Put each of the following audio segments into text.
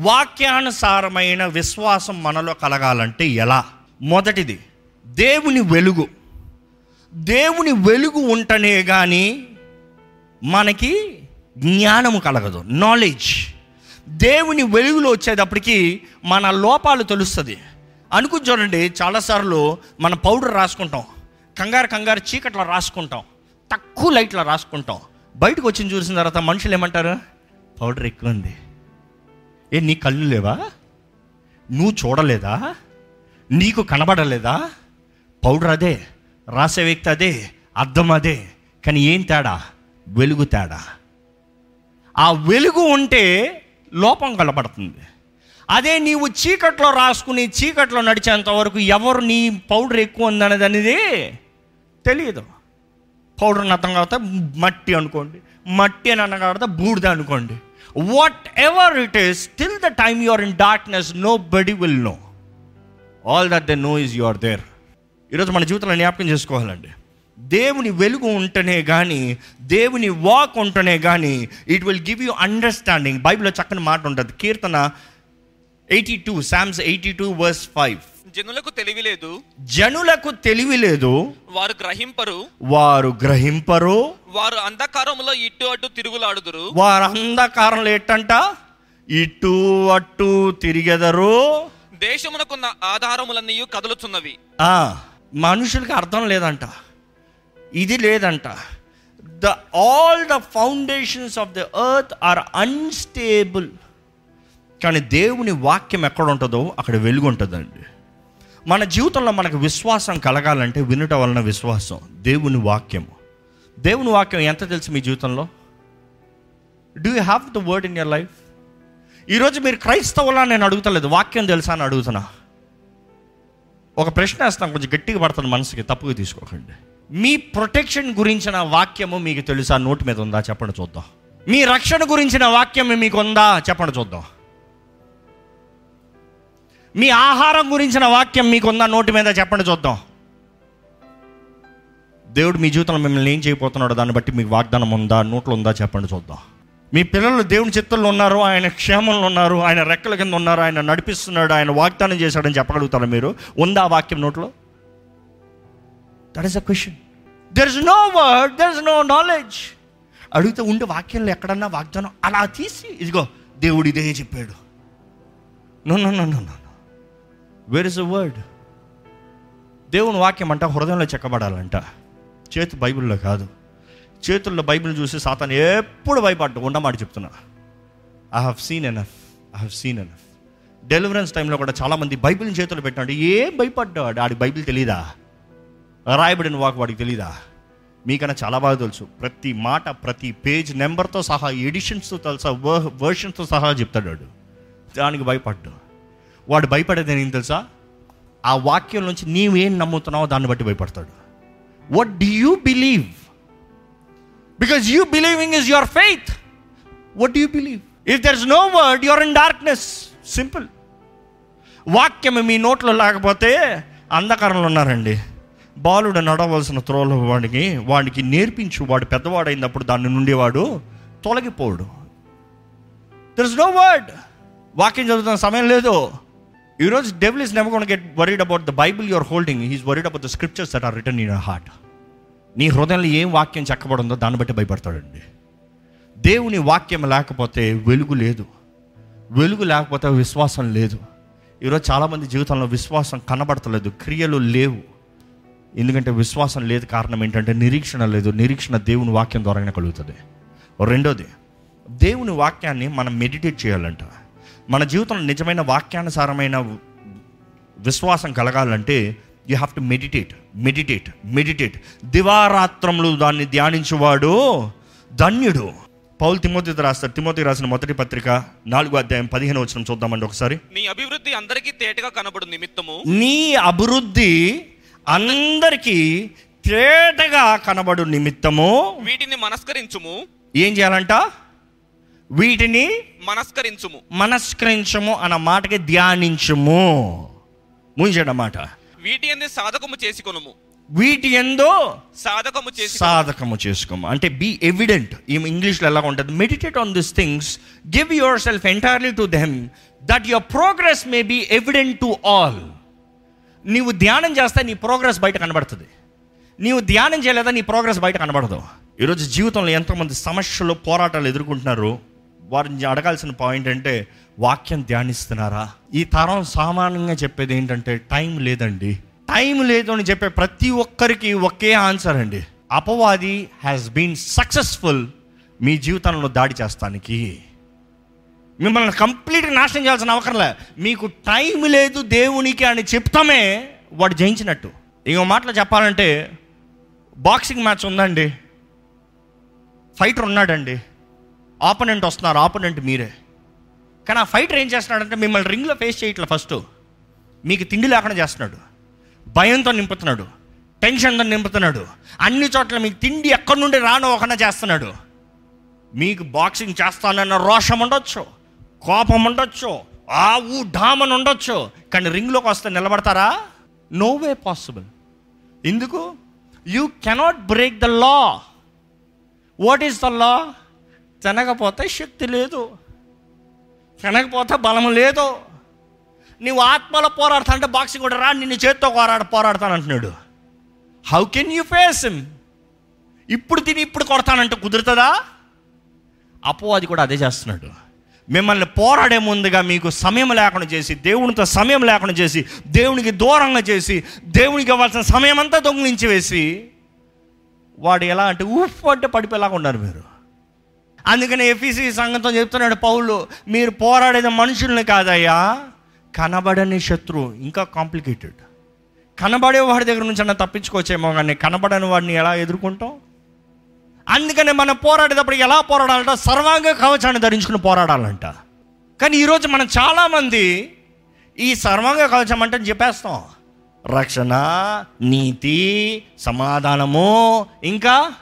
వాక్యానుసారమైన విశ్వాసం మనలో కలగాలంటే ఎలా? మొదటిది దేవుని వెలుగు. దేవుని వెలుగు ఉంటనే కానీ మనకి జ్ఞానము కలగదు నాలెడ్జ్ దేవుని వెలుగులో వచ్చేటప్పటికి మన లోపాలు తెలుస్తుంది. అనుకుని చూడండి చాలాసార్లు మన పౌడర్ రాసుకుంటాం కంగారు కంగారు చీకట్లో రాసుకుంటాం తక్కువ లైట్లో రాసుకుంటాం. బయటకు వచ్చి చూసిన తర్వాత మనుషులు ఏమంటారు? పౌడర్ ఎక్కువ ఉంది. ఏ నీ కళ్ళు లేవా? నువ్వు చూడలేదా? నీకు కనబడలేదా? పౌడర్ అదే రాసే వ్యక్తి అదే అర్థం అదే కానీ ఏం తేడా? వెలుగు తేడా. ఆ వెలుగు ఉంటే లోపం కనబడుతుంది. అదే నీవు చీకట్లో రాసుకుని చీకట్లో నడిచేంత వరకు ఎవరు నీ పౌడర్ ఎక్కువ ఉందనేది అనేది తెలియదు. పౌడర్ని అర్థం కాబట్టి మట్టి అనుకోండి. మట్టి అని అన్న కాబట్టి బూడిద అనుకోండి. Whatever it is till the time you are in darkness nobody will know all that the know is you are there ఈరోజు మన జీవితంలో జ్ఞాపకం చేసుకోవాలండి. దేవుని వెలుగు ఉంటేనే కానీ దేవుని వాక్ ఉంటేనే కానీ it will give you understanding బైబిల్లో చక్కని మాట ఉంటుంది. కీర్తన eighty two psalms eighty two verse five జనులకు తెలివి లేదు. జనులకు తెలివి లేదు. వారు గ్రహింపరు. వారు గ్రహింపరు. వారు అంధకారములో ఇటు అటు తిరుగులాడుదురు. వారు అంధకారంలో ఎట్టంట? ఇటు అటు తిరిగెదరు. దేశమునకున్న ఆధారములన్నీ కదులుచున్నవి. ఆ, మనుషులకి అర్థం లేదంట. ఇది లేదంట. The all the foundations of the earth are unstable కానీ దేవుని వాక్యం ఎక్కడ ఉంటుందో అక్కడ వెలుగు ఉంటుందండి. మన జీవితంలో మనకు విశ్వాసం కలగాలంటే వినుట వలన విశ్వాసం దేవుని వాక్యము. దేవుని వాక్యం ఎంత తెలుసు మీ జీవితంలో? Do you have the word in your life ఈరోజు మీరు క్రైస్తవులా నేను అడుగుతలేదు వాక్యం తెలుసా అని అడుగుతున్నా. ఒక ప్రశ్న వేస్తాను కొంచెం గట్టిగా పడుతుంది మనసుకి తప్పుగా తీసుకోకండి. మీ ప్రొటెక్షన్ గురించిన వాక్యము మీకు తెలుసా? నోటి మీద ఉందా? చెప్పండి చూద్దాం. మీ రక్షణ గురించిన వాక్యం మీకు ఉందా? చెప్పండి చూద్దాం. మీ ఆహారం గురించిన వాక్యం మీకు ఉందా నోటి మీద చెప్పండి చూద్దాం. దేవుడు మీ జీవితంలో మిమ్మల్ని ఏం చేయబోతున్నాడో దాన్ని బట్టి మీకు వాగ్దానం ఉందా నోట్లో ఉందా చెప్పండి చూద్దాం. మీ పిల్లలు దేవుని చిత్తంలో ఉన్నారు ఆయన క్షేమంలో ఉన్నారు ఆయన రెక్కల కింద ఉన్నారు ఆయన నడిపిస్తున్నాడు ఆయన వాగ్దానం చేశాడని చెప్పగలుగుతారు మీరు? ఉందా ఆ వాక్యం నోట్లో? That is a question there is no word there is no knowledge అడిగితే ఉండే వాక్యంలో ఎక్కడన్నా వాగ్దానం అలా తీసి ఇదిగో దేవుడు ఇదే చెప్పాడు. No no no no no where is a word దేవుని వాక్యం అంట హృదయంలో చెక్కబడాలంట. చేతి బైబిల్లో కాదు. చేతుల్లో బైబిల్ చూసి సాతాను ఎప్పుడు భయపడ్డా ఉండమాట చెప్తున్నా. I have seen enough I have seen enough deliverance టైంలో కూడా చాలామంది బైబిల్ని చేతులు పెట్టినాడు ఏం భయపడ్డాడు ఆడికి బైబిల్ తెలీదా? రాయబడిన వాక్ వాడికి తెలీదా? మీకన్నా చాలా బాగా తెలుసు. ప్రతి మాట ప్రతి పేజ్ నెంబర్తో సహా ఎడిషన్స్తో తెలుసా వర్షన్స్తో సహా చెప్తాడు దానికి భయపడ్డాడు వాడు భయపడేది ఏం తెలుసా? ఆ వాక్యం నుంచి నీవేం నమ్ముతున్నావో దాన్ని బట్టి భయపడతాడు. What do you believe because you believing is your faith what you believe if there is no word your in darkness simple వాక్యం మీ నోట్లో లేకపోతే అంధకారంలో ఉన్నారండి. బాలుడు నడవలసిన త్రోల వాడికి వాడికి నేర్పించు వాడు పెద్దవాడైనప్పుడు దాని నుండి వాడు తొలగిపోడు. దర్ ఇస్ నో వర్డ్ వాక్యం చదువుతున్న సమయం లేదు. ఈరోజు devil is never gonna get worried about the bible your holding he's worried about the scriptures that are return in heart నీ హృదయంలో ఏం వాక్యం చెక్కబడిందో దాన్ని బట్టి భయపడతాడండి. దేవుని వాక్యం లేకపోతే వెలుగు లేదు. వెలుగు లేకపోతే విశ్వాసం లేదు. ఈరోజు చాలామంది జీవితంలో విశ్వాసం కనబడతలేదు క్రియలు లేవు. ఎందుకంటే విశ్వాసం లేదు కారణం ఏంటంటే నిరీక్షణ లేదు నిరీక్షణ దేవుని వాక్యం ద్వారానే కలుగుతుంది. రెండోది దేవుని వాక్యాన్ని మనం మెడిటేట్ చేయాలంట. మన జీవితంలో నిజమైన వాక్యానుసారమైన విశ్వాసం కలగాలంటే you have to meditate meditate meditate దివారాత్రములు దాన్ని ధ్యానించువాడు ధన్యుడు. పౌల్ తిమోతి రాస్తాడు తిమోతి రాసిన మొదటి పత్రిక నాలుగో అధ్యాయం పదిహేను వచ్చిన చూద్దామండి ఒకసారి. నీ అభివృద్ధి అందరికీ తేటగా కనబడు నిమిత్తము. నీ అభివృద్ధి అందరికీ తేటగా కనబడు నిమిత్తము. వీటిని మనస్కరించుము. ఏం చేయాలంట? వీటిని మనస్కరించుము. మనస్కరించము అన్న మాటకి ధ్యానించము. ముంచాడు మాట వీటి అన్ని సాధకము చేసుకొనుము. వీటి ఎందో సాధకము చేసి సాధకము చేసుకోము. అంటే బీ ఎవిడెంట్ ఈ ఇంగ్లీష్లో ఎలా ఉంటుంది? Meditate on this things give yourself entirely to them that your progress may be evident to all నీవు ధ్యానం చేస్తే నీ ప్రోగ్రెస్ బయట కనబడుతుంది. నీవు ధ్యానం చేయలేదా నీ ప్రోగ్రెస్ బయట కనబడదు. ఈరోజు జీవితంలో ఎంతోమంది సమస్యలు పోరాటాలు ఎదుర్కొంటున్నారు. వారిని అడగాల్సిన పాయింట్ అంటే వాక్యం ధ్యానిస్తున్నారా? ఈ తరం సామాన్యంగా చెప్పేది ఏంటంటే టైం లేదండి. టైం లేదు అని చెప్పే ప్రతి ఒక్కరికి ఒకే ఆన్సర్ అండి. అపవాది హ్యాస్ బీన్ సక్సెస్ఫుల్ మీ జీవితంలో దాడి చేస్తానికి. మిమ్మల్ని కంప్లీట్గా నాశనం చేయాల్సిన అవకర్లే మీకు టైం లేదు దేవునికి అని చెప్తామే వాడు జయించినట్టు. ఇంకో మాటలు చెప్పాలంటే బాక్సింగ్ మ్యాచ్ ఉందండి. ఫైటర్ ఉన్నాడండి. ఆపోనెంట్ వస్తున్నారు ఆపోనెంట్ మీరే. కానీ ఆ ఫైటర్ ఏం చేస్తున్నాడంటే మిమ్మల్ని రింగ్లో ఫేస్ చేయట్లే ఫస్ట్. మీకు తిండి లేకుండా చేస్తున్నాడు. భయంతో నింపుతున్నాడు. టెన్షన్తో నింపుతున్నాడు. అన్ని చోట్ల మీకు తిండి ఎక్కడి నుండి రానో ఒకనా చేస్తున్నాడు. మీకు బాక్సింగ్ చేస్తానన్న రోషం ఉండొచ్చు కోపం ఉండొచ్చు ఆవు డామన్ ఉండొచ్చు. కానీ రింగ్లోకి వస్తే నిలబడతారా? No way possible. ఎందుకు? You cannot break the law. What is the law? తినకపోతే శక్తి లేదు. తినకపోతే బలం లేదు. నీవు ఆత్మలో పోరాడతా అంటే బాక్సింగ్ కూడా రా నిన్ను చేత్తో పోరాడ పోరాడతాను అంటున్నాడు how can you face him ఇప్పుడు తిని ఇప్పుడు కొడతానంటే కుదురుతుందా? అపో అది కూడా అదే చేస్తున్నాడు. మిమ్మల్ని పోరాడే ముందుగా మీకు సమయం లేకుండా చేసి దేవునితో సమయం లేకుండా చేసి దేవునికి దూరంగా చేసి దేవునికి ఇవ్వాల్సిన సమయం అంతా దొంగిలించి వేసి వాడు ఎలా అంటే ఉఫ్ అంటే పడిపోయేలాగా ఉన్నారు మీరు. అందుకని ఎఫీసీ సంఘంతో చెప్తున్నాడు పౌలు మీరు పోరాడేది మనుషుల్ని కాదయ్యా కనబడని శత్రువు ఇంకా కాంప్లికేటెడ్ కనబడే వాడి దగ్గర నుంచి అన్న తప్పించుకోవచ్చేమో కానీ కనబడని వాడిని ఎలా ఎదుర్కొంటాం? అందుకని మనం పోరాడేటప్పుడు ఎలా పోరాడాలంట? సర్వాంగ కవచాన్ని ధరించుకుని పోరాడాలంట. కానీ ఈరోజు మనం చాలామంది ఈ సర్వాంగ కవచం అంటే చెప్పేస్తాం. రక్షణ నీతి సమాధానము ఇంకా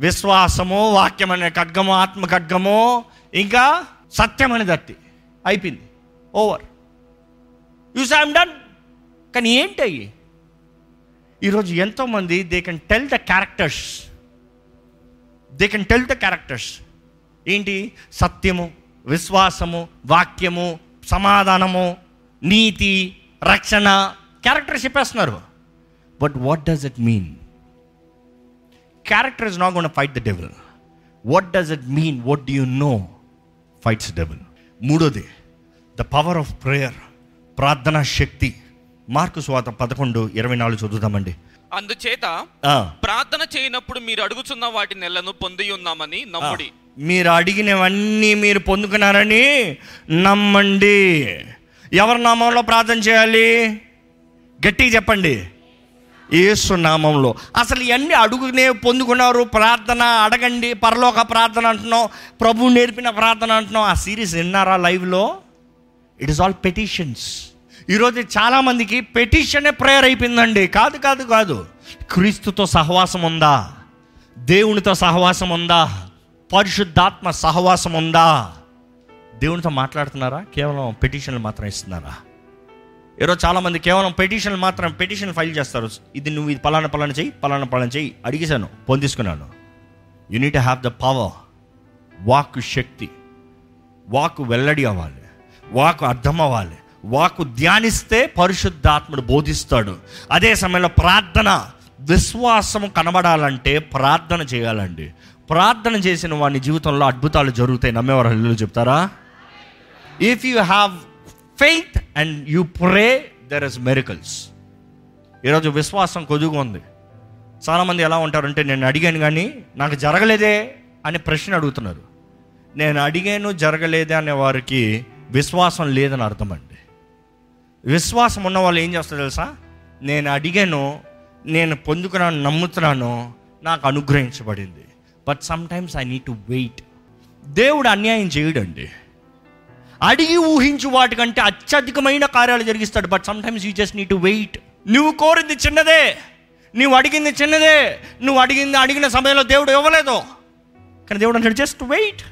విశ్వాసము వాక్యం అనే ఖడ్గము ఆత్మ ఖడ్గము ఇంకా సత్యం అనే దత్తి. అయిపోయింది. ఓవర్ యూ ఐమ్ డన్ కానీ ఏంటి అయ్యి? ఈరోజు ఎంతోమంది they can tell the characters they can tell the characters ఏంటి? సత్యము విశ్వాసము వాక్యము సమాధానము నీతి రక్షణ క్యారెక్టర్స్ చెప్పేస్తున్నారు. But what does it mean character is not gonna fight the devil what does it mean what do you know fights devil మూడోది the power of prayer ప్రార్థనా శక్తి. మార్కు స్వాత పదకొండు ఇరవై నాలుగు చదువుతామండి అందుచేత ప్రార్థన చేయనప్పుడు మీరు అడుగుచున్న వాటి నెలను పొంది ఉన్నామని నమ్ముడి. మీరు అడిగినవన్నీ మీరు పొందుకున్నారని నమ్మండి. ఎవరి నామంలో ప్రార్థన చేయాలి? గట్టిగా చెప్పండి. ఏసు నామంలో. అసలు ఇవన్నీ అడుగునే పొందుకున్నారు? ప్రార్థన అడగండి పరలోక ప్రార్థన అంటున్నాం ప్రభు నేర్పిన ప్రార్థన అంటున్నాం. ఆ సిరీస్ విన్నారా లైవ్లో? ఇట్ ఇస్ ఆల్ పెటిషన్స్ ఈరోజు చాలామందికి పెటిషనే ప్రేయర్ అయిపోయిందండి. కాదు కాదు కాదు. క్రీస్తుతో సహవాసం ఉందా? దేవునితో సహవాసం ఉందా? పరిశుద్ధాత్మ సహవాసం ఉందా? దేవునితో మాట్లాడుతున్నారా? కేవలం పెటిషన్లు మాత్రం ఇస్తున్నారా? ఈరోజు చాలామంది కేవలం పెటిషన్ మాత్రం పెటిషన్ ఫైల్ చేస్తారు. ఇది నువ్వు ఇది పలానా పలానా చెయ్యి పలానా పలానా చెయ్యి అడిగేశాను పొందిసుకున్నాను. You need have the power walk శక్తి. వాక్ వెల్లడి అవ్వాలి. వాకు అర్థం అవ్వాలి. వాకు ధ్యానిస్తే పరిశుద్ధాత్ముడు బోధిస్తాడు. అదే సమయంలో ప్రార్థన విశ్వాసము కనబడాలంటే ప్రార్థన చేయాలండి. ప్రార్థన చేసిన వాని జీవితంలో అద్భుతాలు జరుగుతాయి. నమ్మేవారు హల్లు చెప్తారా? If you have faith and you pray there is miracles ఈరోజు విశ్వాసం కొద్దుగా ఉంది. చాలామంది ఎలా ఉంటారంటే నేను అడిగాను కానీ నాకు జరగలేదే అని ప్రశ్న అడుగుతున్నారు. నేను అడిగాను జరగలేదే అనే వారికి విశ్వాసం లేదని అర్థం అండి విశ్వాసం ఉన్న వాళ్ళు ఏం చేస్తారు తెలుసా? నేను అడిగాను నేను పొందుకున్నాను నమ్ముతున్నాను నాకు అనుగ్రహించబడింది. But sometimes I need to wait. దేవుడు అన్యాయం చేయడండి. అడిగి ఊహించు వాటికంటే అత్యధికమైన కార్యాలు జరిగిస్తాడు. But sometimes you just need to wait నువ్వు కోరింది చిన్నదే. నువ్వు అడిగింది చిన్నదే. నువ్వు అడిగింది అడిగిన సమయంలో దేవుడు ఇవ్వలేదు. కానీ దేవుడు అంటాడు just wait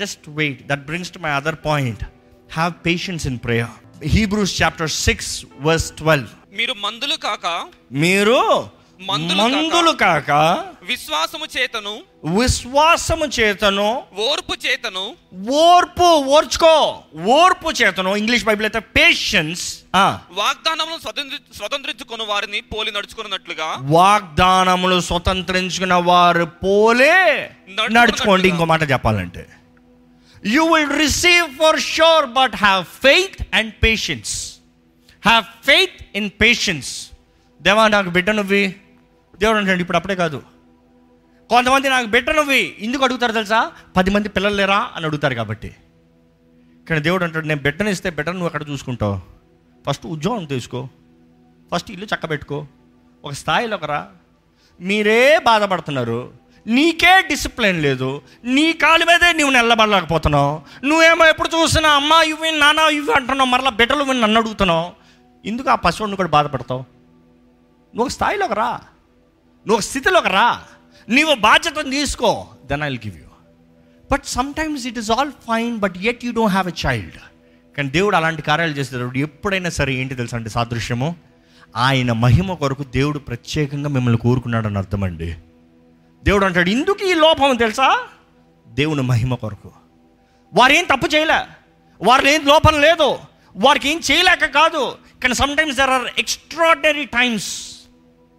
just wait that brings to my other point have patience in prayer Hebrews chapter six verse twelve మీరు మందులు కాక మీరు మందులు కాక- విశ్వాసము చేతను విశ్వాసము చేతను ఓర్పు చేతను ఓర్పు ఓర్చుకో ఓర్పు చేతను ఇంగ్లీష్ బైబిల్ అయితే పేషెన్స్ వాగ్దానములను స్వతంత్రి స్వతంత్రించుకుని వారిని పోలి నడుచుకున్నట్లుగా వాగ్దానములు స్వతంత్రించుకున్న వారు పోలే. నడుచుకోండి ఇంకో మాట చెప్పాలంటే. You will receive for sure but have faith and patience have faith in patience దేవా నాకు బిడ్డ నువ్వి. దేవుడు అంటాడు ఇప్పుడు అప్పుడే కాదు. కొంతమంది నాకు బిడ్డ నువ్వు. ఎందుకు అడుగుతారు తెలుసా? పది మంది పిల్లలు లేరా అని అడుగుతారు కాబట్టి. కానీ దేవుడు అంటాడు నేను బిడ్డను ఇస్తే బిడ్డను నువ్వు అక్కడ చూసుకుంటావు? ఫస్ట్ ఉద్యోగం తీసుకో. ఫస్ట్ ఇల్లు చక్కబెట్టుకో. ఒక స్థాయిలోకి రా. మీరే బాధపడుతున్నారు. నీకే డిసిప్లిన్ లేదు. నీ కాలు మీదే నువ్వు నిలబడలేకపోతున్నావు. నువ్వేమో ఎప్పుడు చూసినా అమ్మ ఇవి నాన్న ఇవి అంటున్నావు. మరలా బిడ్డలు నన్ను అడుగుతున్నావు. ఎందుకు ఆ పశువుని కూడా బాధపడతావు? నువ్వు స్థాయిలో స్థాయిలోకి రా. నువ్వు స్థితిలోకి రా. నీవు బాధ్యతను తీసుకో. Then I will give you but sometimes it is all fine but at you don't have a child కానీ దేవుడు అలాంటి కార్యాలు చేసేటప్పుడు ఎప్పుడైనా సరే ఏంటి తెలుసా అంటే సాదృశ్యము? ఆయన మహిమ కొరకు దేవుడు ప్రత్యేకంగా మిమ్మల్ని కోరుకున్నాడని అర్థమండి దేవుడు అంటాడు ఇందుకు ఈ లోపం తెలుసా? దేవుని మహిమ కొరకు. వారేం తప్పు చేయలే. వారు ఏం లోపం లేదు. వారికి ఏం చేయలేక కాదు. కానీ sometimes there are extraordinary times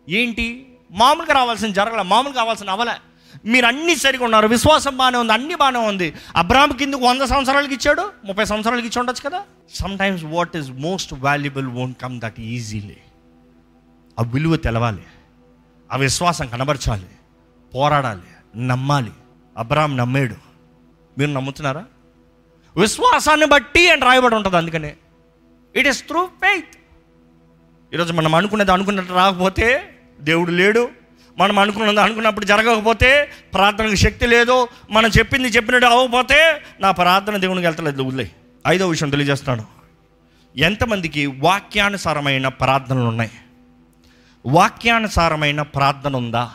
ఏంటి? మామూలుగా రావాల్సిన జరగలే మామూలుగా కావాల్సిన అవలే. మీరు అన్నీ సరిగా ఉన్నారు విశ్వాసం బాగానే ఉంది అన్ని బాగానే ఉంది. అబ్రాహం కిందకు వంద సంవత్సరాలకి ఇచ్చాడు? ముప్పై సంవత్సరాలకి ఇచ్చి ఉండొచ్చు కదా? Sometimes what is most valuable won't come that easily ఆ విలువ తెలవాలి. ఆ విశ్వాసం కనబరచాలి. పోరాడాలి. నమ్మాలి. అబ్రాహం నమ్మాడు. మీరు నమ్ముతున్నారా? విశ్వాసాన్ని బట్టి అని రాయబడి ఉంటుంది అందుకనే. ఇట్ ఇస్ త్రూ ఫెయిత్ ఈరోజు మనం అనుకునేది అనుకున్నట్టు రాకపోతే దేవుడు లేడు. మనం అనుకున్నది అనుకున్నప్పుడు జరగకపోతే ప్రార్థనకు శక్తి లేదు. మనం చెప్పింది చెప్పినట్టు అవ్వకపోతే నా ప్రార్థన దేవునికి వెళ్తలేదు వదిలే. ఐదో విషయం తెలియజేస్తున్నాను. ఎంతమందికి వాక్యానుసారమైన ప్రార్థనలు ఉన్నాయి? వాక్యానుసారమైన ప్రార్థన ఉందా?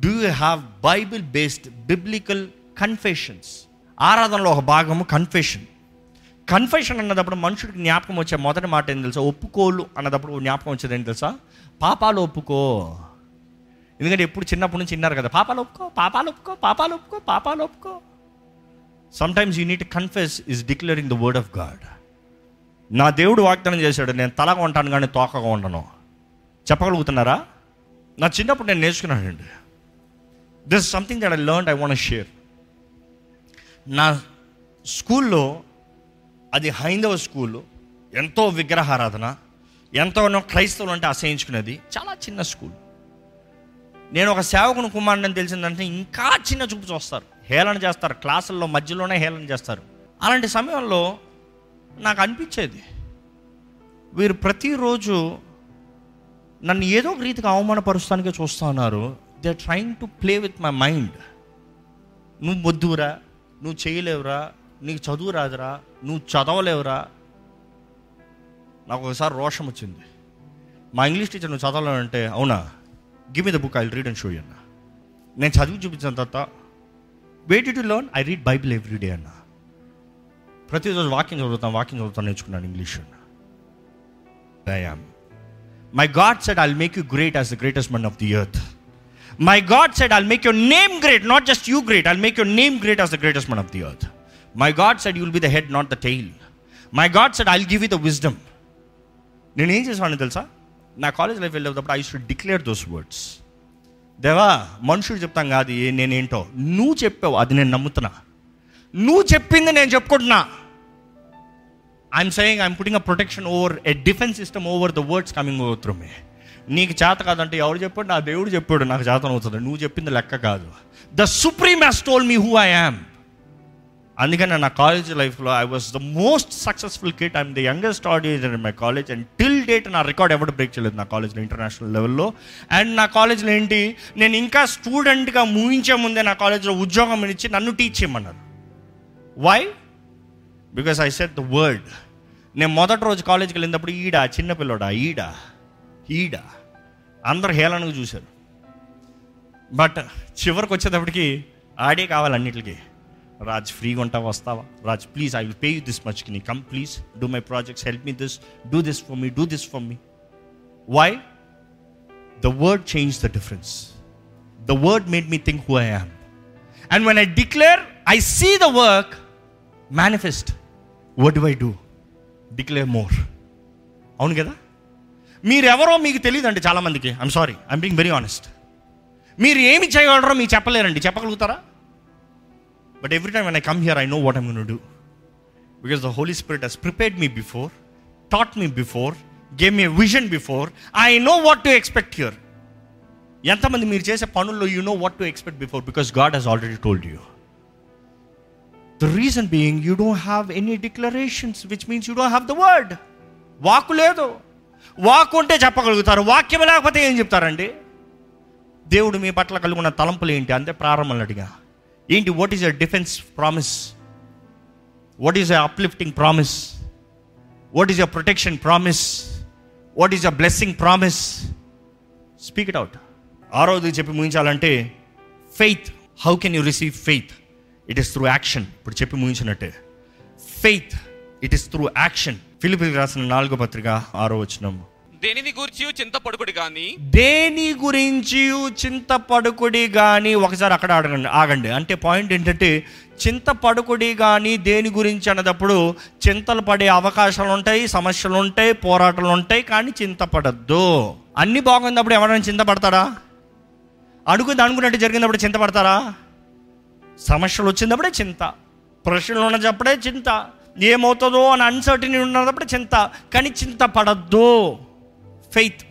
Do you have Bible based biblical confessions ఆరాధనలో ఒక భాగము కన్ఫెషన్ కన్ఫెషన్ అన్నదప్పుడు మనుషుడికి జ్ఞాపకం వచ్చే మొదటి మాట ఏం తెలుసా? ఒప్పుకోలు అన్నదప్పుడు జ్ఞాపకం వచ్చేది ఏం తెలుసా? పాపాలు ఒప్పుకో. ఎందుకంటే ఎప్పుడు చిన్నప్పటి నుంచి విన్నారు కదా పాపాలు ఒప్పుకో పాపాలు ఒప్పుకో పాపాలు ఒప్పుకో పాపాలు ఒప్పుకో. Sometimes you need confess is declaring the word of God నా దేవుడు వాగ్దానం చేశాడు నేను తలగా ఉంటాను కానీ తోకగా ఉండను. చెప్పగలుగుతున్నారా? నా చిన్నప్పుడు నేను నేర్చుకున్నానండి. This something that I learn I want share నా స్కూల్లో అది హైందవ స్కూలు ఎంతో విగ్రహారాధన ఎంతోనో క్రైస్తవులు అంటే అసహించుకునేది చాలా చిన్న స్కూల్. నేను ఒక సేవకుని కుమారుని తెలిసిందంటే ఇంకా చిన్న చూపు చూస్తారు. హేళన చేస్తారు. క్లాసుల్లో మధ్యలోనే హేళన చేస్తారు. అలాంటి సమయంలో నాకు అనిపించేది వీరు ప్రతిరోజు నన్ను ఏదో ఒక రీతిగా అవమానపరుస్తానికే చూస్తూ ఉన్నారు. They are trying to play with my mind నువ్వు వద్దురా నువ్వు చేయలేవురా నీకు చదువు రాదురా నువ్వు చదవలేవురా నాకు ఒకసారి రోషం వచ్చింది. మా ఇంగ్లీష్ టీచర్ నువ్వు చదవాలంటే అవునా? Give me the book I read and show అన్న. నేను చదివి చూపించిన తర్వాత wait to learn I read Bible every day అన్న. ప్రతిరోజు వాకింగ్ చదువుతాను వాకింగ్ చదువుతాను నేర్చుకున్నాను ఇంగ్లీష్ అన్న. I my God said I'll make you great as the greatest man of the earth my God said I'll make your name great not just you great I'll make your name great as the greatest man of the earth my God said you'll be the head not the tail my God said I'll give you the wisdom నేను ఏం చేసేవాడిని తెలుసా? నా college life వెళ్ళేటప్పుడు I should declare those words దేవా మనుషులు చెప్తాం కాదు ఏ నేనేంటో. నువ్వు చెప్పావు అది నేను నమ్ముతున్నా. నువ్వు చెప్పింది నేను చెప్పుకుంటున్నా. I'm saying I'm putting a protection over a defence system over the words coming over through me నీకు చేత కాదంటే ఎవరు చెప్పాడు? నా దేవుడు చెప్పాడు నాకు చేతనవుతుంది. నువ్వు చెప్పింది లెక్క కాదు. The supreme has told me who I am అందుకని నా కాలేజ్ లైఫ్లో I was the most successful kid I'm the youngest audience in my college and till date నా రికార్డ్ ఎవరు బ్రేక్ చేయలేదు నా కాలేజ్లో ఇంటర్నేషనల్ లెవెల్లో అండ్ నా కాలేజ్లో ఏంటి? నేను ఇంకా స్టూడెంట్గా ముగించే ముందే నా కాలేజ్లో ఉద్యోగం ఇచ్చి నన్ను టీచ్ చేయమన్నారు. Why because I said the word నేను మొదటి రోజు కాలేజ్కి వెళ్ళినప్పుడు ఈడ చిన్నపిల్లడా ఈడ ఈడ. అందరు హేళనగా చూశారు. బట్ చివరికి వచ్చేటప్పటికి ఆడే కావాలి అన్నిటికీ. రాజ్ ఫ్రీగా ఉంటావా వస్తావా Raj please I will pay you this much నీ come please do my projects help me this do this for me do this for me why the word change the difference the word made me think who I am and when I declare I see the work manifest what do I do declare more అవును కదా? మీరెవరో మీకు తెలియదండి చాలామందికి. I'm sorry I'm being very honest మీరు ఏమి చేయగలరో మీకు చెప్పలేరండి. చెప్పగలుగుతారా? But every time when I come here I know what I'm do because the Holy Spirit has prepared me before taught me before gave me vision before I know what to expect here ఎంతమంది మీరు చేసే పనుల్లో you know what to expect before because God has already told you the reason being you don't have any declarations which means you don't have the word వాకు లేదు. వాకు ఉంటే చెప్పగలుగుతారు. వాక్యం లేకపోతే ఏం చెప్తారండి? దేవుడు మీ పట్ల కలుగున్న తలంపులు ఏంటి? అంతే ప్రారంభంలో అడిగా. ఏంటి? What is a defence promise what is a uplifting promise what is a protection promise what is a blessing promise speak it out ఆరోది చెప్పి ముగించాలంటే faith how can you receive faith it is through action ఇప్పుడు చెప్పి ముగించినట్టే. Faith it is through action ఫిలిపిల్ రాసిన నాలుగో పత్రిక ఆరో వచ్చినాము దేనిని గురించి చింతపడుకుడి కానీ దేని గురించి చింతపడుకుడి కానీ ఒకసారి అక్కడ అడగండి ఆగండి. అంటే పాయింట్ ఏంటంటే చింతపడుకుడి కానీ దేని గురించి అన్నదప్పుడు చింతలు పడే అవకాశాలు ఉంటాయి సమస్యలు ఉంటాయి పోరాటాలు ఉంటాయి కానీ చింతపడద్దు. అన్ని బాగున్నప్పుడు ఎవరైనా చింతపడతారా? అనుకుంది అనుకున్నట్టు జరిగినప్పుడు చింతపడతారా? సమస్యలు వచ్చినప్పుడే చింత. ప్రశ్నలు ఉన్నప్పుడే చింత. ఏమవుతుందో అని అన్సర్టినీ ఉన్నప్పుడే చింత. కానీ చింతపడద్దు. ఫెయిత్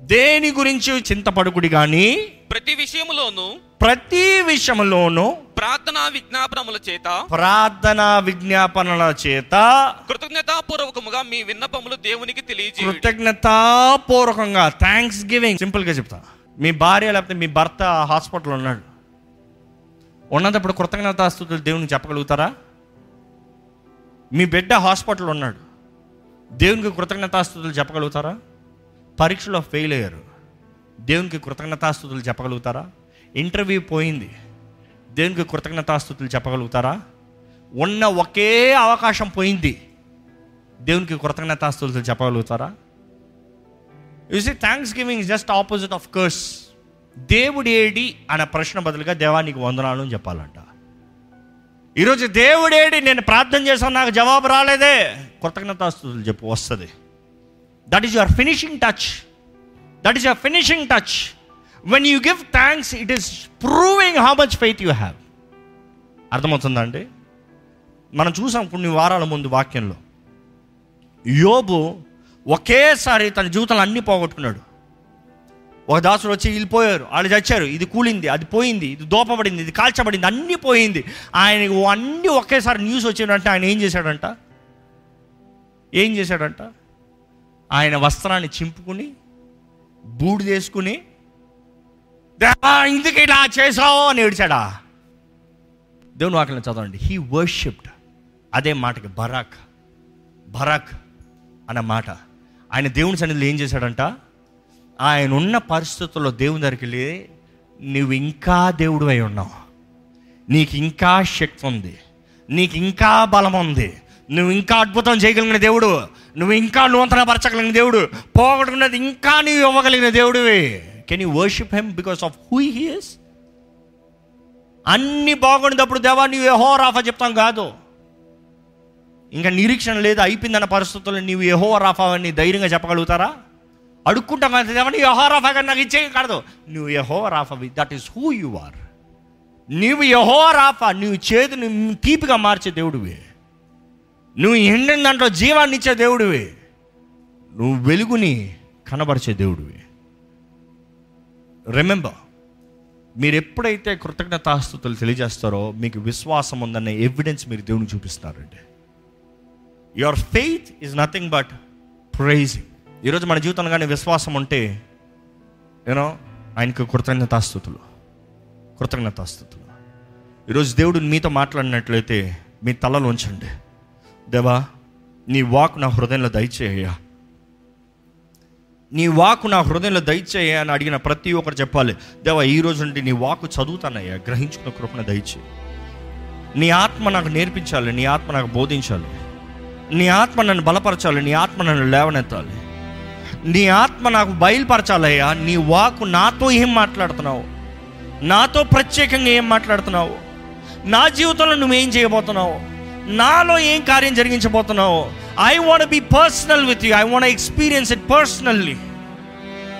దేని గురించి చింతపడుకుడి కానీ ప్రతి విషయములోను ప్రతి విషయంలోనూ ప్రార్థనా విజ్ఞాపనముల చేత ప్రార్థన విజ్ఞాపనల చేత కృతజ్ఞతాపూర్వకముగా మీ విన్నపములు దేవునికి తెలియజేయుడి. కృతజ్ఞతాపూర్వకంగా థ్యాంక్స్ గివింగ్ సింపుల్గా చెప్తా. మీ భార్య లేకపోతే మీ భర్త హాస్పిటల్ ఉన్నాడు. ఉన్నప్పుడు కృతజ్ఞతాస్తుతులు దేవునికి చెప్పగలుగుతారా? మీ బిడ్డ హాస్పిటల్ ఉన్నాడు. దేవునికి కృతజ్ఞతాస్తుతులు చెప్పగలుగుతారా? పరీక్షలో ఫెయిల్ అయ్యారు. దేవునికి కృతజ్ఞతాస్థుతులు చెప్పగలుగుతారా? ఇంటర్వ్యూ పోయింది. దేవునికి కృతజ్ఞతాస్థుతులు చెప్పగలుగుతారా? ఉన్న ఒకే అవకాశం పోయింది. దేవునికి కృతజ్ఞతాస్తుతులు చెప్పగలుగుతారా? You see thanksgiving just opposite of curse దేవుడు ఏడి అనే ప్రశ్న బదులుగా దేవానికి వందనాలు అని చెప్పాలంట. ఈరోజు దేవుడేడి నేను ప్రార్థన చేశాను నాకు జవాబు రాలేదే. కృతజ్ఞతాస్తుతులు చెప్పు వస్తుంది. That is your finishing touch that is your finishing touch when you give thanks it is proving how much faith you have అర్థమవుతుందా అండి? మనం చూసాం కొన్ని వారాల ముందు వాక్యంలో. యోబు ఒకేసారి తన జీవితంలో అన్ని పోగొట్టుకున్నాడు. ఒక దాసుడు వచ్చి వెళ్ళిపోయారు వాళ్ళు చచ్చారు. ఇది కూలింది అది పోయింది ఇది దోపబడింది ఇది కాల్చబడింది అన్నీ పోయింది. ఆయనకు అన్నీ ఒకేసారి న్యూస్ వచ్చిందంటే ఆయన ఏం చేశాడంట? ఏం చేశాడంట? ఆయన వస్త్రాన్ని చింపుకుని బూడి చేసుకుని ఇందుకు ఇలా చేసావు అని ఏడిచాడా. దేవుని వాక్యం చదవండి. హీ వర్షిప్డ్ అదే మాటకి బరాక్. బరాక్ అన్న మాట. ఆయన దేవుని సన్నిధిలో ఏం చేశాడంట? ఆయన ఉన్న పరిస్థితుల్లో దేవుని దగ్గరికి వెళ్ళి నువ్వు ఇంకా దేవుడు అయి ఉన్నావు. నీకు ఇంకా శక్తి ఉంది. నీకు ఇంకా బలం ఉంది. నువ్వు ఇంకా అద్భుతం చేయగలిగిన దేవుడు. నువ్వు ఇంకా నూతన పరచగలిగిన దేవుడు. పోగొట్టుకున్నది ఇంకా నీవు ఇవ్వగలిగిన దేవుడివి. Can you worship him because of who he's అన్ని బాగుండేటప్పుడు దేవా నీవు ఎహో రాఫా చెప్తాం కాదు. ఇంకా నిరీక్షణ లేదు అయిపోయిందన్న పరిస్థితుల్లో నీవు ఎహో రాఫా అని ధైర్యంగా చెప్పగలుగుతారా? అడుక్కుంటాం కదా దేవా నీ యహో రాఫా కానీ నాకు ఇచ్చే కాదు. నువ్వు యహో రాఫావి that is who you are నీవు యహో రాఫా నువ్వు చేతిని తీపిగా మార్చే దేవుడివి. నువ్వు ఎండిన దాంట్లో జీవాన్ని ఇచ్చే దేవుడివి. నువ్వు వెలుగుని కనబరిచే దేవుడివి. రిమెంబర్ మీరు ఎప్పుడైతే కృతజ్ఞతాస్తుతులు తెలియజేస్తారో మీకు విశ్వాసం ఉందనే ఎవిడెన్స్ మీరు దేవునికి చూపిస్తారండి your faith is nothing but praising ఈరోజు మన జీవితంలో కానీ విశ్వాసం ఉంటే యూనో ఆయనకు కృతజ్ఞతాస్తుతులు కృతజ్ఞతాస్తుతులు. ఈరోజు దేవుడు మీతో మాట్లాడినట్లయితే మీ తలలో ఉంచండి. దేవా నీ వాక్ నా హృదయంలో దయచేయ్యా నీ వాకు నా హృదయంలో దయచేయ అని అడిగిన ప్రతి ఒక్కరు చెప్పాలి. దేవా ఈ రోజు నుండి నీ వాకు చదువుతానయ్యా గ్రహించుకున్న కృపణ దయచే నీ ఆత్మ నాకు నేర్పించాలి నీ ఆత్మ నాకు బోధించాలి. నీ ఆత్మ నన్ను బలపరచాలి నీ ఆత్మ నన్ను లేవనెత్తాలి. నీ ఆత్మ నాకు బయలుపరచాలయ్యా నీ వాకు నాతో ఏం మాట్లాడుతున్నావు? నాతో ప్రత్యేకంగా ఏం మాట్లాడుతున్నావు? నా జీవితంలో నువ్వేం చేయబోతున్నావు? నాలో ఏం కార్యం జరిగించబోతున్నావు? I want be personal with you I want experience it personally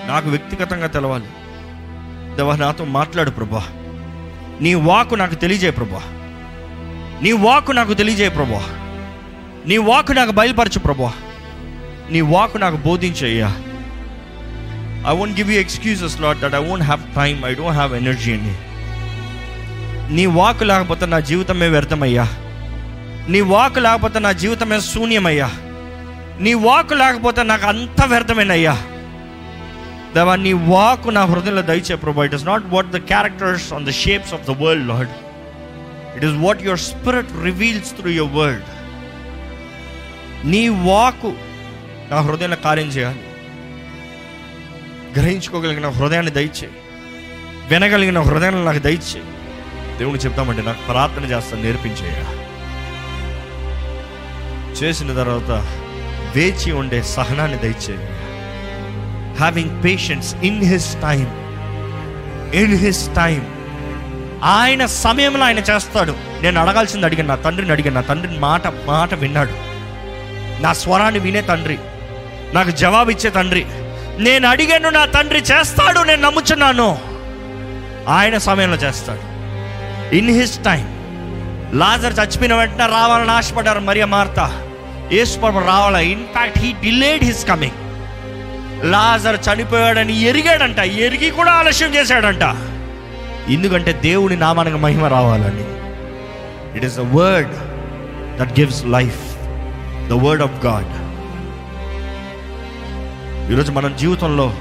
నాకు వ్యక్తిగతంగా తెలవాలి. దేవా నాతో మాట్లాడు ప్రభా. నీ వాకు నాకు తెలియజేయ ప్రభా. నీ వాకు నాకు తెలియజేయ ప్రభా. నీ వాకు నాకు బయలుపరచు ప్రభా. నీ వాకు నాకు బోధించయ్యా. I won't give you excuses lot that I won't have time I don't have energy అండి నీ వాకు లేకపోతే నా జీవితమే వ్యర్థమయ్యా. నీ వాక్ లేకపోతే నా జీవితమే శూన్యమయ్యా. నీ వాక్ లేకపోతే నాకు అంత వ్యర్థమేనయ్యా. దేవా నీ వాక్ నా హృదయంలో దయచే ప్రభా. It is not what the characters on the shapes of the world lord it is what your spirit reveals through your world నీ వాకు నా హృదయంలో కార్యం చేయాలి. గ్రహించుకోగలిగిన హృదయాన్ని దయచేయి వినగలిగిన హృదయాన్ని నాకు దయచేయి దేవుని చెప్తామంటే నాకు ప్రార్థన చేస్తాను నేర్పించేయా చేసిన తర్వాత వేచి ఉండే సహనాన్ని దయచేయి. Having patience in his time in his time ఆయన సమయంలో ఆయన చేస్తాడు. నేను అడగాల్సింది అడిగాను నా తండ్రిని అడిగాను నా తండ్రిని మాట మాట విన్నాడు. నా స్వరాన్ని వినే తండ్రి నాకు జవాబు ఇచ్చే తండ్రి నేను అడిగాను నా తండ్రి చేస్తాడు నేను నమ్ముచున్నాను. ఆయన సమయంలో చేస్తాడు. ఇన్ హిస్ టైం లాజర్ చచ్చిపోయిన వెంటనే రావాలని ఆశపడ్డారు మరియ మార్తా. యేసుప్రభు రావాలా? In fact he delayed his coming Lazar చనిపోయాడని ఎరిగాడంట. ఎరిగి కూడా ఆలస్యం చేశాడంట. ఎందుకంటే దేవుని నామానికి మహిమ రావాలని it is the word that gives life the word of God ఈరోజు మనం జీవితంలో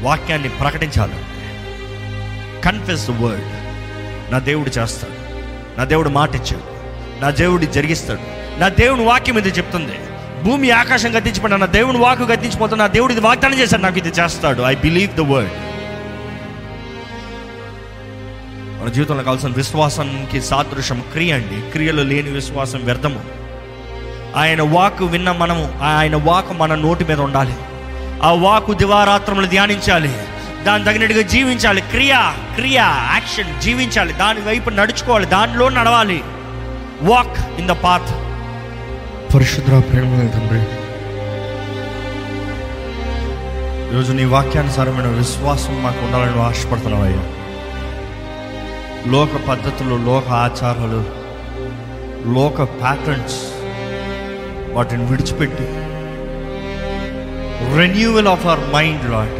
వాక్యాన్ని ప్రకటించాలి. కన్ఫెస్ ద వర్డ్ నా దేవుడు చేస్తాడు. నా దేవుడు మాట ఇచ్చాడు నా దేవుడు జరిగిస్తాడు. నా దేవుని వాక్యం ఇది చెప్తుంది. భూమి ఆకాశం గతించిపోయిన నా దేవుని వాకు గతించిపోతున్నా నా దేవుడు ఇది వాగ్దానం చేశాడు నాకు ఇది చేస్తాడు. ఐ బిలీవ్ ద వర్డ్ మన జీవితంలో కావాల్సిన విశ్వాసానికి సాదృశ్యం క్రియ అండి. క్రియలు లేని విశ్వాసం వ్యర్థము. ఆయన వాకు విన్న మనము ఆయన వాకు మన నోటి మీద ఉండాలి. ఆ వాకు దివారాత్రములు ధ్యానించాలి. దాని తగినట్టుగా జీవించాలి. క్రియ క్రియ యాక్షన్ జీవించాలి. దాని వైపు నడుచుకోవాలి. దానిలో నడవాలి. వాక్ ఇన్ ద పాత్ పరిశుద్ర ప్రేమ తండ్రి. ఈరోజు నీ వాక్యానుసారమైన విశ్వాసం మాకు ఉండాలని ఆశపడుతున్నావయ్యా లోక పద్ధతులు లోక ఆచారాలు లోక ప్యాటర్న్స్ వాటిని విడిచిపెట్టి renewal of our mind lord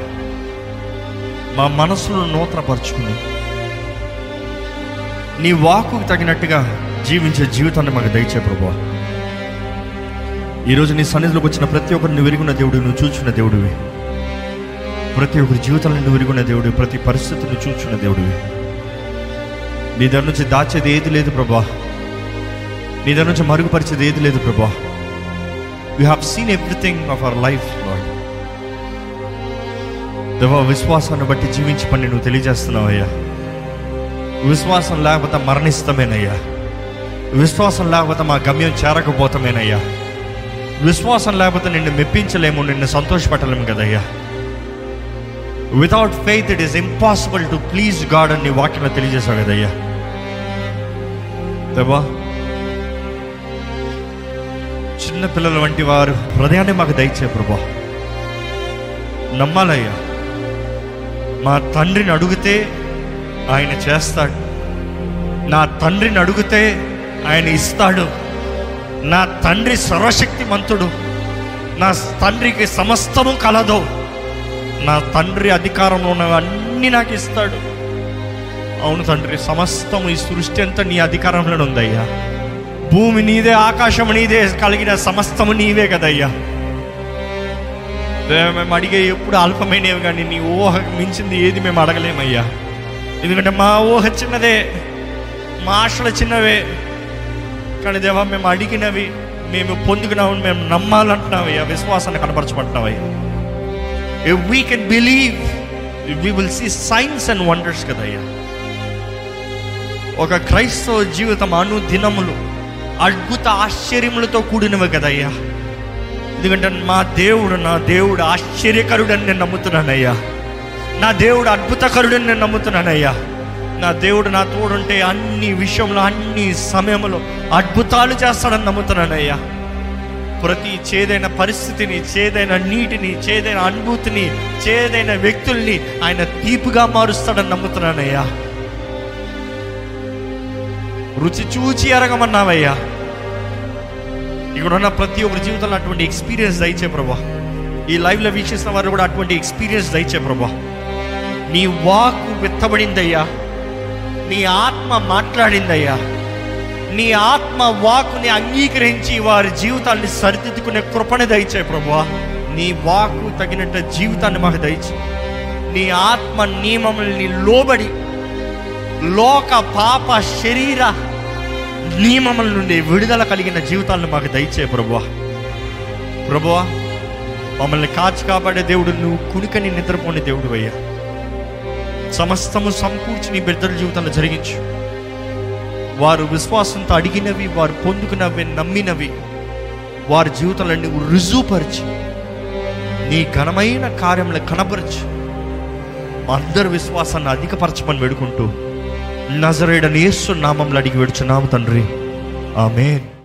మా మనసును నూతనపరుచుకుని నీ వాకుకు తగినట్టుగా జీవించే జీవితాన్ని మాకు దయచే ప్రభా ఈరోజు నీ సన్నిధిలోకి వచ్చిన ప్రతి ఒక్కరిని నువ్వు విరుగున్న దేవుడు నువ్వు చూచున్న దేవుడివి. ప్రతి ఒక్కరి జీవితాలను నువ్వు విరుగున్న దేవుడు ప్రతి పరిస్థితిని చూచున్న దేవుడివి. నీ దగ్గర నుంచి దాచేది ఏది లేదు ప్రభా. నీ దగ్గర నుంచి మరుగుపరిచేది ఏది లేదు ప్రభా. You have seen everything of our life lord దేవా విశ్వాసాన్ని బట్టి జీవించి పని నువ్వు తెలియజేస్తున్నావయ్యా. విశ్వాసం లేకపోతే మరణిస్తామేనయ్యా. విశ్వాసం లేకపోతే మా గమ్యం చేరకపోతామేనయ్యా. విశ్వాసం లేకపోతే నిన్ను మెప్పించలేము నిన్ను సంతోషపెట్టలేము కదయ్యా. Without faith it is impossible to please God అని నీ వాక్యంలో తెలియజేశావు కదయ్యా. దేవా చిన్న పిల్లల వంటి వారు హృదయాన్ని మాకు దయచే ప్రభా. నమ్మాలయ్యా. మా తండ్రిని అడిగితే ఆయన చేస్తాడు. నా తండ్రిని అడిగితే ఆయన ఇస్తాడు. నా తండ్రి సర్వశక్తి మంతుడు నా తండ్రికి సమస్తము కలదు. నా తండ్రి అధికారంలో ఉన్నవన్నీ నాకు ఇస్తాడు. అవును తండ్రి సమస్తము ఈ సృష్టి అంతా నీ అధికారంలోనే ఉందయ్యా. భూమి నీదే ఆకాశం నీదే కలిగిన సమస్తము నీవే కదయ్యా. మేము అడిగే ఎప్పుడు అల్పమైనవి కానీ నీ ఊహ మించింది ఏది మేము అడగలేమయ్యా. ఎందుకంటే మా ఊహ చిన్నదే మా ఆశలు చిన్నవే. కానీ దేవా మేము అడిగినవి మేము పొందుకున్నామని మేము నమ్మాలంటున్నావయ్యా విశ్వాసాన్ని కనపరచబడుతున్నావయ్యా if we can believe we will see signs and wonders కదయ్యా. ఒక క్రైస్తవ జీవితం అనుదినములు అద్భుత ఆశ్చర్యములతో కూడినవి కదయ్యా. ఎందుకంటే మా దేవుడు నా దేవుడు ఆశ్చర్యకరుడని నేను నమ్ముతున్నానయ్యా. నా దేవుడు అద్భుతకరుడని నేను నమ్ముతున్నానయ్యా. నా దేవుడు నా తోడుంటే అన్ని విషయంలో అన్ని సమయంలో అద్భుతాలు చేస్తాడని నమ్ముతున్నానయ్యా. ప్రతి చేదైన పరిస్థితిని చేదైన నీటిని చేదైన అనుభూతిని చేదైన వ్యక్తుల్ని ఆయన తీపుగా మారుస్తాడని నమ్ముతున్నానయ్యా. రుచి చూచి ఎరగమన్నావయ్యా. ఇక్కడ ఉన్న ప్రతి ఒక్కరి జీవితంలో అటువంటి ఎక్స్పీరియన్స్ దయచే ప్రభా. ఈ లైవ్లో వీక్షిస్తున్న వారు కూడా అటువంటి ఎక్స్పీరియన్స్ దయచే ప్రభా. నీ వాకు విత్తబడిందయ్యా. నీ ఆత్మ మాట్లాడిందయ్యా. నీ ఆత్మ వాకుని అంగీకరించి వారి జీవితాన్ని సరిదిద్దుకునే కృపణ దయచే ప్రభా నీ వాకు తగినట్టు జీవితాన్ని మాకు దయచి నీ ఆత్మ నియమముల్ని లోబడి లోక పాప శరీర నియమముల నుండి విడుదల కలిగిన జీవితాలను మాకు దయచే ప్రభువా. ప్రభువా మమ్మల్ని కాచి కాపాడే దేవుడు నువ్వు కునికని నిద్రపోని దేవుడు అయ్యా. సమస్తము సమకూర్చి నీ బిడ్డల జీవితంలో జరిగించు. వారు విశ్వాసంతో అడిగినవి వారు పొందుకున్నవి నమ్మినవి వారి జీవితాలన్నీ రుజువుపరిచి. నీ ఘనమైన కార్యములు కనపరచి అందరి విశ్వాసాన్ని అధికపరచమని వేడుకుంటూ నజరేడని యేసు నామంలో అడిగి వేడుచున్నాము తండ్రి. ఆమెన్.